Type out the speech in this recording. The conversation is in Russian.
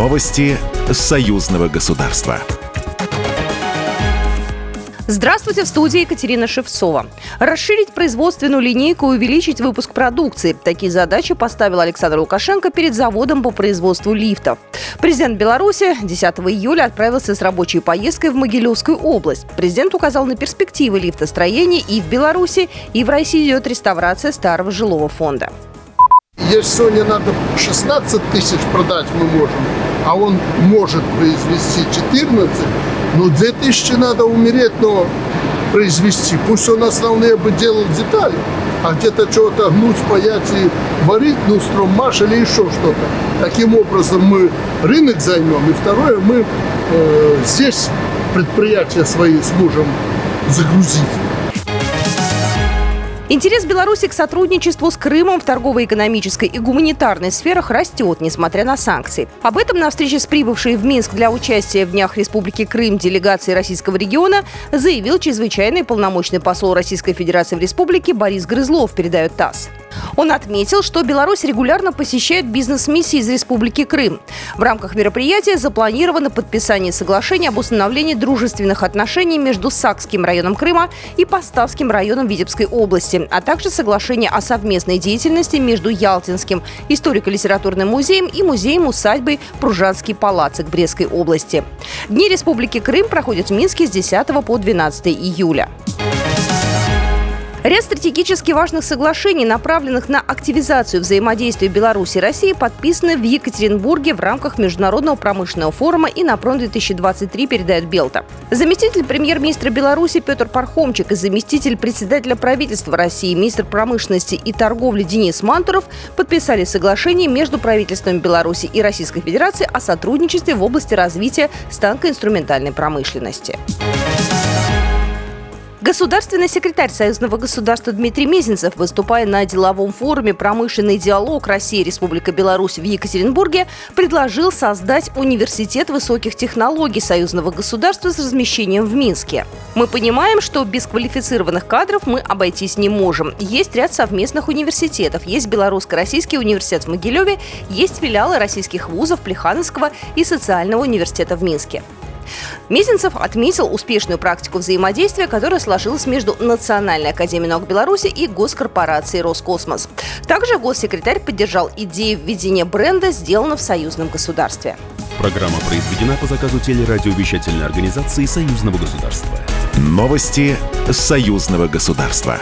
Новости союзного государства. Здравствуйте, в студии Екатерина Шевцова. Расширить производственную линейку и увеличить выпуск продукции. Такие задачи поставил Александр Лукашенко перед заводом по производству лифтов. Президент Беларуси 10 июля отправился с рабочей поездкой в Могилевскую область. Президент указал на перспективы лифтостроения и в Беларуси, и в России идет реставрация старого жилого фонда. Если сегодня надо 16 тысяч продать мы можем, а он может произвести 14, ну 2000 надо умереть, но произвести. Пусть он основные бы делал детали, а где-то что-то гнуть, паять и варить, ну, строммаш или еще что-то. Таким образом мы рынок займем. И второе, мы э, здесь предприятия свои сможем загрузить. Интерес Беларуси к сотрудничеству с Крымом в торгово-экономической и гуманитарной сферах растет, несмотря на санкции. Об этом на встрече с прибывшей в Минск для участия в Днях Республики Крым делегации российского региона заявил чрезвычайный полномочный посол Российской Федерации в республике Борис Грызлов, передает ТАСС. Он отметил, что Беларусь регулярно посещает бизнес-миссии из Республики Крым. В рамках мероприятия запланировано подписание соглашения об установлении дружественных отношений между Сакским районом Крыма и Поставским районом Витебской области, а также соглашение о совместной деятельности между Ялтинским историко-литературным музеем и музеем-усадьбой Пружанский палацик Брестской области. Дни Республики Крым проходят в Минске с 10 по 12 июля. Ряд стратегически важных соглашений, направленных на активизацию взаимодействия Беларуси и России, подписаны в Екатеринбурге в рамках Международного промышленного форума и «Инопром-2023», передает Белта. Заместитель премьер-министра Беларуси Петр Пархомчик и заместитель председателя правительства России, министр промышленности и торговли Денис Мантуров подписали соглашение между правительством Беларуси и Российской Федерации о сотрудничестве в области развития станкоинструментальной промышленности. Государственный секретарь Союзного государства Дмитрий Мезенцев, выступая на деловом форуме «Промышленный диалог Россия Республика Беларусь» в Екатеринбурге, предложил создать университет высоких технологий Союзного государства с размещением в Минске. Мы понимаем, что без квалифицированных кадров мы обойтись не можем. Есть ряд совместных университетов. Есть Белорусско-Российский университет в Могилеве, есть филиалы российских вузов Плехановского и социального университета в Минске. Мезенцев отметил успешную практику взаимодействия, которая сложилась между Национальной академией наук Беларуси и госкорпорацией «Роскосмос». Также госсекретарь поддержал идею введения бренда «Сделано в союзном государстве». Программа произведена по заказу телерадиовещательной организации Союзного государства. Новости Союзного государства.